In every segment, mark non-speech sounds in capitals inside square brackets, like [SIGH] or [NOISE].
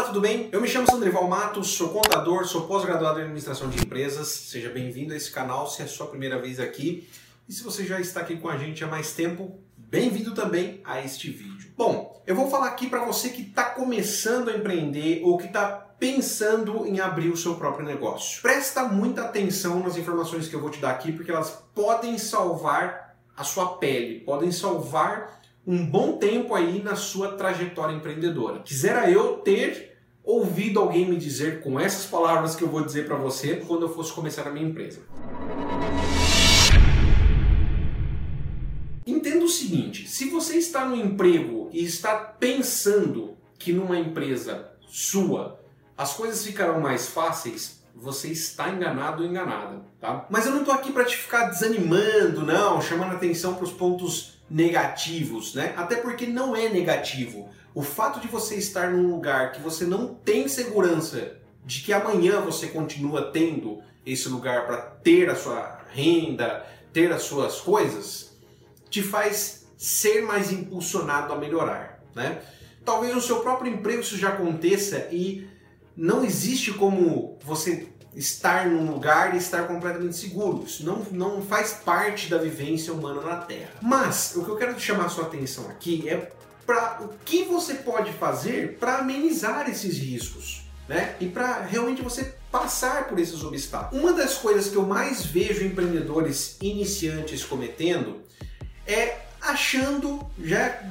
Olá, tudo bem? Eu me chamo Sandrival Matos, sou contador, sou pós-graduado em administração de empresas. Seja bem-vindo a esse canal se é a sua primeira vez aqui. E se você já está aqui com a gente há mais tempo, bem-vindo também a este vídeo. Bom, eu vou falar aqui para você que está começando a empreender ou que está pensando em abrir o seu próprio negócio. Presta muita atenção nas informações que eu vou te dar aqui, porque elas podem salvar a sua pele, podem salvar um bom tempo aí na sua trajetória empreendedora. Quisera eu ter ouvido alguém me dizer com essas palavras que eu vou dizer para você quando eu fosse começar a minha empresa. Entenda o seguinte: se você está no emprego e está pensando que numa empresa sua as coisas ficarão mais fáceis, você está enganado ou enganada, tá? Mas eu não estou aqui para te ficar desanimando, não, chamando atenção para os pontos negativos, né? Até porque não é negativo. O fato de você estar num lugar que você não tem segurança de que amanhã você continua tendo esse lugar para ter a sua renda, ter as suas coisas, te faz ser mais impulsionado a melhorar, né? Talvez no seu próprio emprego isso já aconteça e não existe como você estar num lugar e estar completamente seguro. Isso não, não faz parte da vivência humana na Terra. Mas o que eu quero chamar sua atenção aqui é para o que você pode fazer para amenizar esses riscos. Né? E para realmente você passar por esses obstáculos. Uma das coisas que eu mais vejo empreendedores iniciantes cometendo é achando já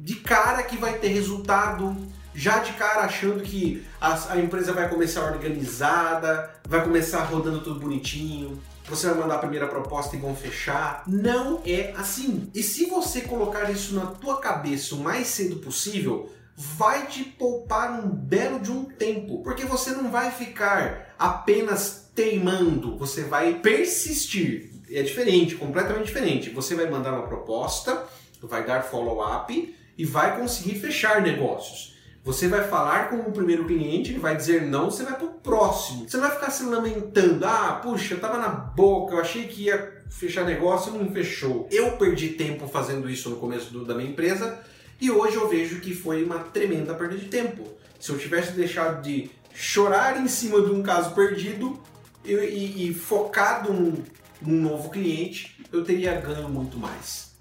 de cara que vai ter resultado, já de cara achando que a, a, empresa vai começar organizada, vai começar rodando tudo bonitinho, você vai mandar a primeira proposta e vão fechar. Não é assim. E se você colocar isso na tua cabeça o mais cedo possível, vai te poupar um belo de um tempo, porque você não vai ficar apenas teimando, você vai persistir. É diferente, completamente diferente. Você vai mandar uma proposta, vai dar follow-up e vai conseguir fechar negócios. Você vai falar com o primeiro cliente, ele vai dizer não, você vai para o próximo. Você vai ficar se lamentando, ah, puxa, eu tava na boca, eu achei que ia fechar negócio não fechou. Eu perdi tempo fazendo isso no começo do, da minha empresa e hoje eu vejo que foi uma tremenda perda de tempo. Se eu tivesse deixado de chorar em cima de um caso perdido e, e, e focado num, num novo cliente, eu teria ganho muito mais.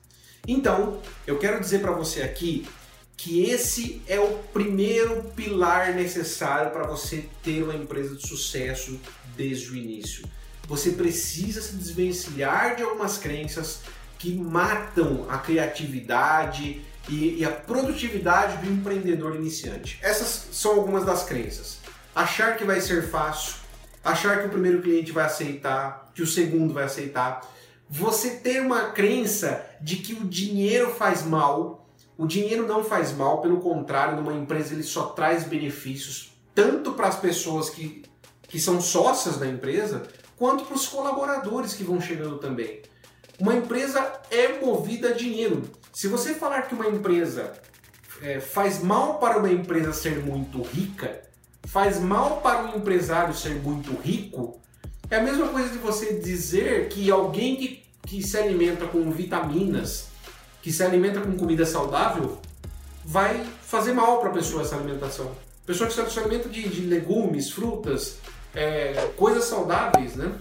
Então, eu quero dizer para você aqui que esse é o primeiro pilar necessário para você ter uma empresa de sucesso desde o início. Você precisa se desvencilhar de algumas crenças que matam a criatividade e, e a produtividade do empreendedor iniciante. Essas são algumas das crenças. Achar que vai ser fácil, achar que o primeiro cliente vai aceitar, que o segundo vai aceitar. Você ter uma crença de que o dinheiro faz mal o dinheiro não faz mal, pelo contrário, numa empresa ele só traz benefícios tanto para as pessoas que, que são sócias da empresa, quanto para os colaboradores que vão chegando também. Uma empresa é movida a dinheiro. Se você falar que uma empresa é, faz mal para uma empresa ser muito rica, faz mal para um empresário ser muito rico, é a mesma coisa de você dizer que alguém que, que se alimenta com vitaminas, que se alimenta com comida saudável vai fazer mal para a pessoa essa alimentação. Pessoa que se alimenta de, de legumes, frutas, é, coisas saudáveis, né?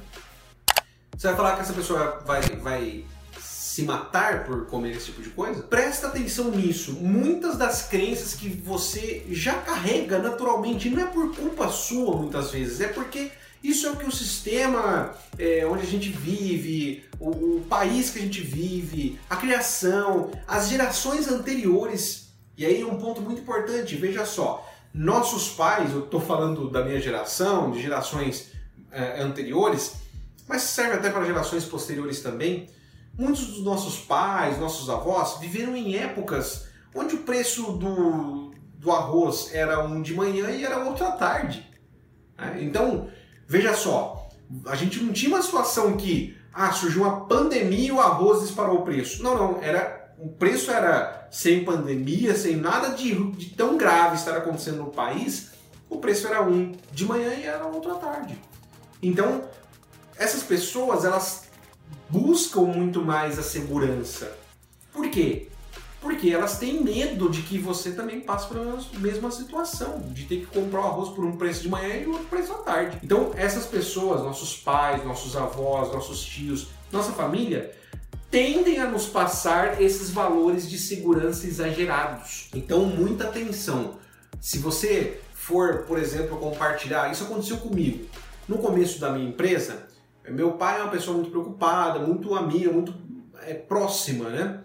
Você vai falar que essa pessoa vai, vai se matar por comer esse tipo de coisa? Presta atenção nisso. Muitas das crenças que você já carrega naturalmente não é por culpa sua muitas vezes, é porque isso é o que o sistema é, onde a gente vive, o, o país que a gente vive, a criação, as gerações anteriores. E aí um ponto muito importante, veja só, nossos pais, eu estou falando da minha geração, de gerações é, anteriores, mas serve até para gerações posteriores também. Muitos dos nossos pais, nossos avós viveram em épocas onde o preço do, do arroz era um de manhã e era outro à tarde. Né? Então, Veja só, a gente não tinha uma situação que ah, surgiu uma pandemia e o arroz disparou o preço. Não, não, era o preço era sem pandemia, sem nada de, de tão grave estar acontecendo no país, o preço era um de manhã e era outro à tarde. Então, essas pessoas, elas buscam muito mais a segurança. Por quê? Porque elas têm medo de que você também passe pela mesma situação, de ter que comprar o arroz por um preço de manhã e outro preço à tarde. Então, essas pessoas, nossos pais, nossos avós, nossos tios, nossa família, tendem a nos passar esses valores de segurança exagerados. Então, muita atenção. Se você for, por exemplo, compartilhar, isso aconteceu comigo. No começo da minha empresa, meu pai é uma pessoa muito preocupada, muito amiga, muito é, próxima, né?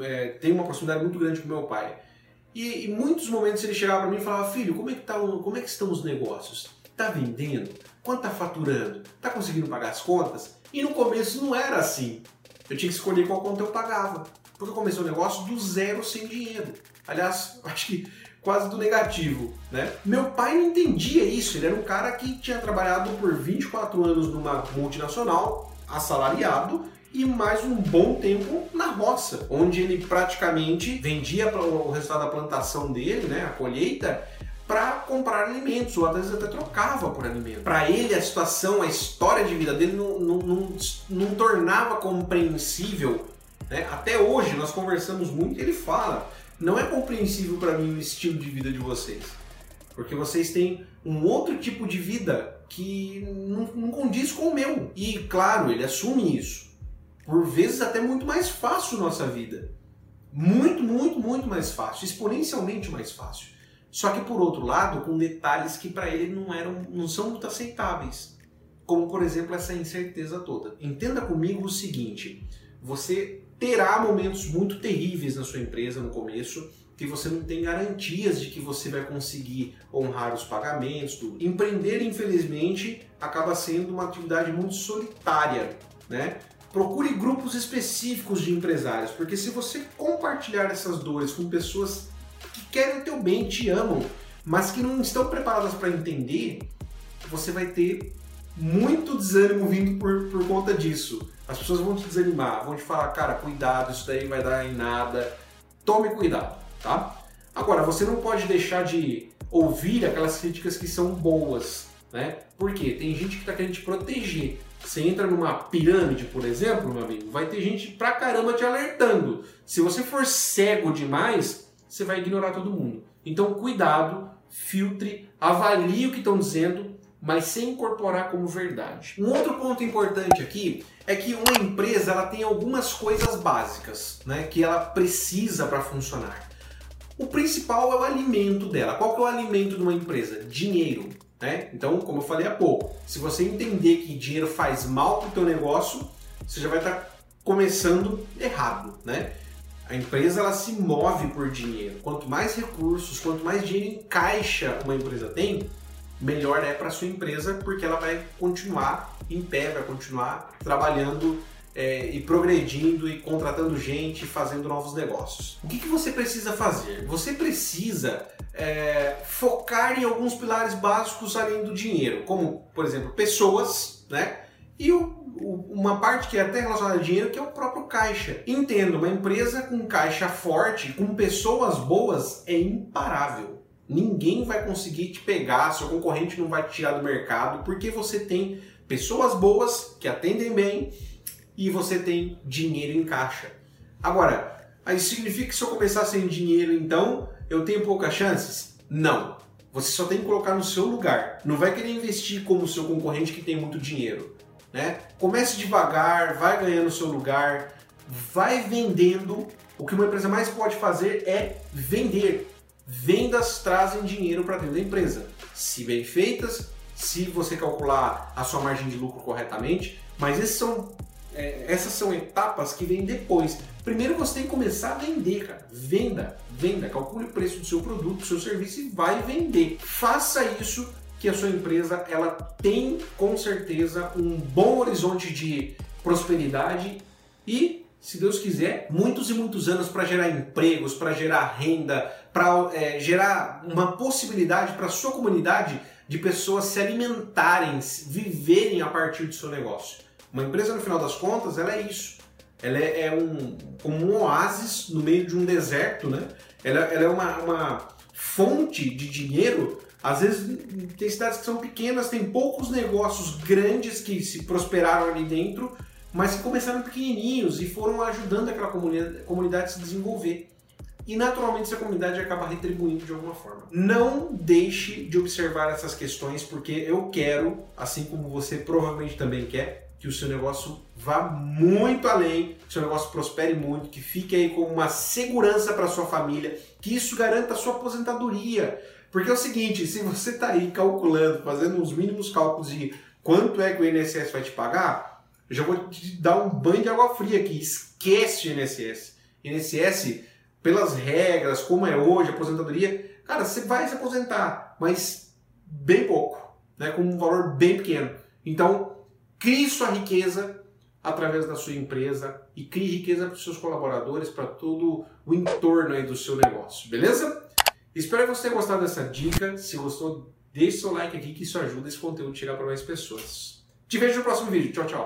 É, tem uma proximidade muito grande com meu pai. E em muitos momentos ele chegava para mim e falava: Filho, como é, que tá, como é que estão os negócios? Tá vendendo? Quanto tá faturando? Tá conseguindo pagar as contas? E no começo não era assim. Eu tinha que escolher qual conta eu pagava. Porque eu comecei o negócio do zero sem dinheiro. Aliás, [LAUGHS] acho que quase do negativo, né? Meu pai não entendia isso. Ele era um cara que tinha trabalhado por 24 anos numa multinacional, assalariado, e mais um bom tempo na roça, onde ele praticamente vendia o resultado da plantação dele, né, a colheita, para comprar alimentos, ou às vezes até trocava por alimento. Para ele, a situação, a história de vida dele não, não, não, não tornava compreensível. Né? Até hoje, nós conversamos muito e ele fala: não é compreensível para mim o estilo de vida de vocês. Porque vocês têm um outro tipo de vida que não, não condiz com o meu. E claro, ele assume isso. Por vezes até muito mais fácil nossa vida. Muito, muito, muito mais fácil. Exponencialmente mais fácil. Só que por outro lado, com detalhes que para ele não eram, não são muito aceitáveis. Como por exemplo essa incerteza toda. Entenda comigo o seguinte: você terá momentos muito terríveis na sua empresa no começo, que você não tem garantias de que você vai conseguir honrar os pagamentos, tudo. Empreender, infelizmente, acaba sendo uma atividade muito solitária, né? Procure grupos específicos de empresários, porque se você compartilhar essas dores com pessoas querem o teu bem, te amam, mas que não estão preparadas para entender, você vai ter muito desânimo vindo por, por conta disso. As pessoas vão te desanimar, vão te falar, cara, cuidado, isso daí vai dar em nada. Tome cuidado, tá? Agora, você não pode deixar de ouvir aquelas críticas que são boas, né? Porque tem gente que está querendo te proteger. Você entra numa pirâmide, por exemplo, meu amigo, vai ter gente pra caramba te alertando. Se você for cego demais, você vai ignorar todo mundo. Então, cuidado, filtre, avalie o que estão dizendo, mas sem incorporar como verdade. Um outro ponto importante aqui é que uma empresa ela tem algumas coisas básicas, né, que ela precisa para funcionar. O principal é o alimento dela. Qual que é o alimento de uma empresa? Dinheiro. Né? Então, como eu falei há pouco, se você entender que dinheiro faz mal para o teu negócio, você já vai estar tá começando errado, né? A empresa ela se move por dinheiro. Quanto mais recursos, quanto mais dinheiro em caixa uma empresa tem, melhor é para sua empresa, porque ela vai continuar em pé, vai continuar trabalhando é, e progredindo e contratando gente, fazendo novos negócios. O que, que você precisa fazer? Você precisa é, focar em alguns pilares básicos além do dinheiro, como, por exemplo, pessoas, né? E o uma parte que é até relacionada a dinheiro, que é o próprio caixa. Entendo, uma empresa com caixa forte, com pessoas boas, é imparável. Ninguém vai conseguir te pegar, seu concorrente não vai te tirar do mercado, porque você tem pessoas boas que atendem bem e você tem dinheiro em caixa. Agora, aí significa que se eu começar sem dinheiro, então eu tenho poucas chances? Não. Você só tem que colocar no seu lugar. Não vai querer investir como o seu concorrente que tem muito dinheiro. Né? Comece devagar, vai ganhando seu lugar, vai vendendo. O que uma empresa mais pode fazer é vender. Vendas trazem dinheiro para dentro da empresa. Se bem feitas, se você calcular a sua margem de lucro corretamente, mas esses são, é, essas são etapas que vêm depois. Primeiro você tem que começar a vender, cara. Venda, venda, calcule o preço do seu produto, do seu serviço e vai vender. Faça isso que a sua empresa ela tem com certeza um bom horizonte de prosperidade e, se Deus quiser, muitos e muitos anos para gerar empregos, para gerar renda, para é, gerar uma possibilidade para a sua comunidade de pessoas se alimentarem, viverem a partir do seu negócio. Uma empresa, no final das contas, ela é isso. Ela é, é um, como um oásis no meio de um deserto, né? Ela, ela é uma, uma fonte de dinheiro às vezes tem cidades que são pequenas, tem poucos negócios grandes que se prosperaram ali dentro, mas que começaram pequenininhos e foram ajudando aquela comunidade a se desenvolver. E naturalmente essa comunidade acaba retribuindo de alguma forma. Não deixe de observar essas questões, porque eu quero, assim como você provavelmente também quer, que o seu negócio vá muito além, que o seu negócio prospere muito, que fique aí como uma segurança para sua família, que isso garanta a sua aposentadoria. Porque é o seguinte, se você está aí calculando, fazendo os mínimos cálculos de quanto é que o INSS vai te pagar, eu já vou te dar um banho de água fria aqui. Esquece o INSS. INSS, pelas regras, como é hoje, aposentadoria, cara, você vai se aposentar, mas bem pouco, né, com um valor bem pequeno. Então, Crie sua riqueza através da sua empresa e crie riqueza para os seus colaboradores, para todo o entorno aí do seu negócio, beleza? Espero que você tenha gostado dessa dica. Se gostou, deixe seu like aqui que isso ajuda esse conteúdo a chegar para mais pessoas. Te vejo no próximo vídeo. Tchau, tchau.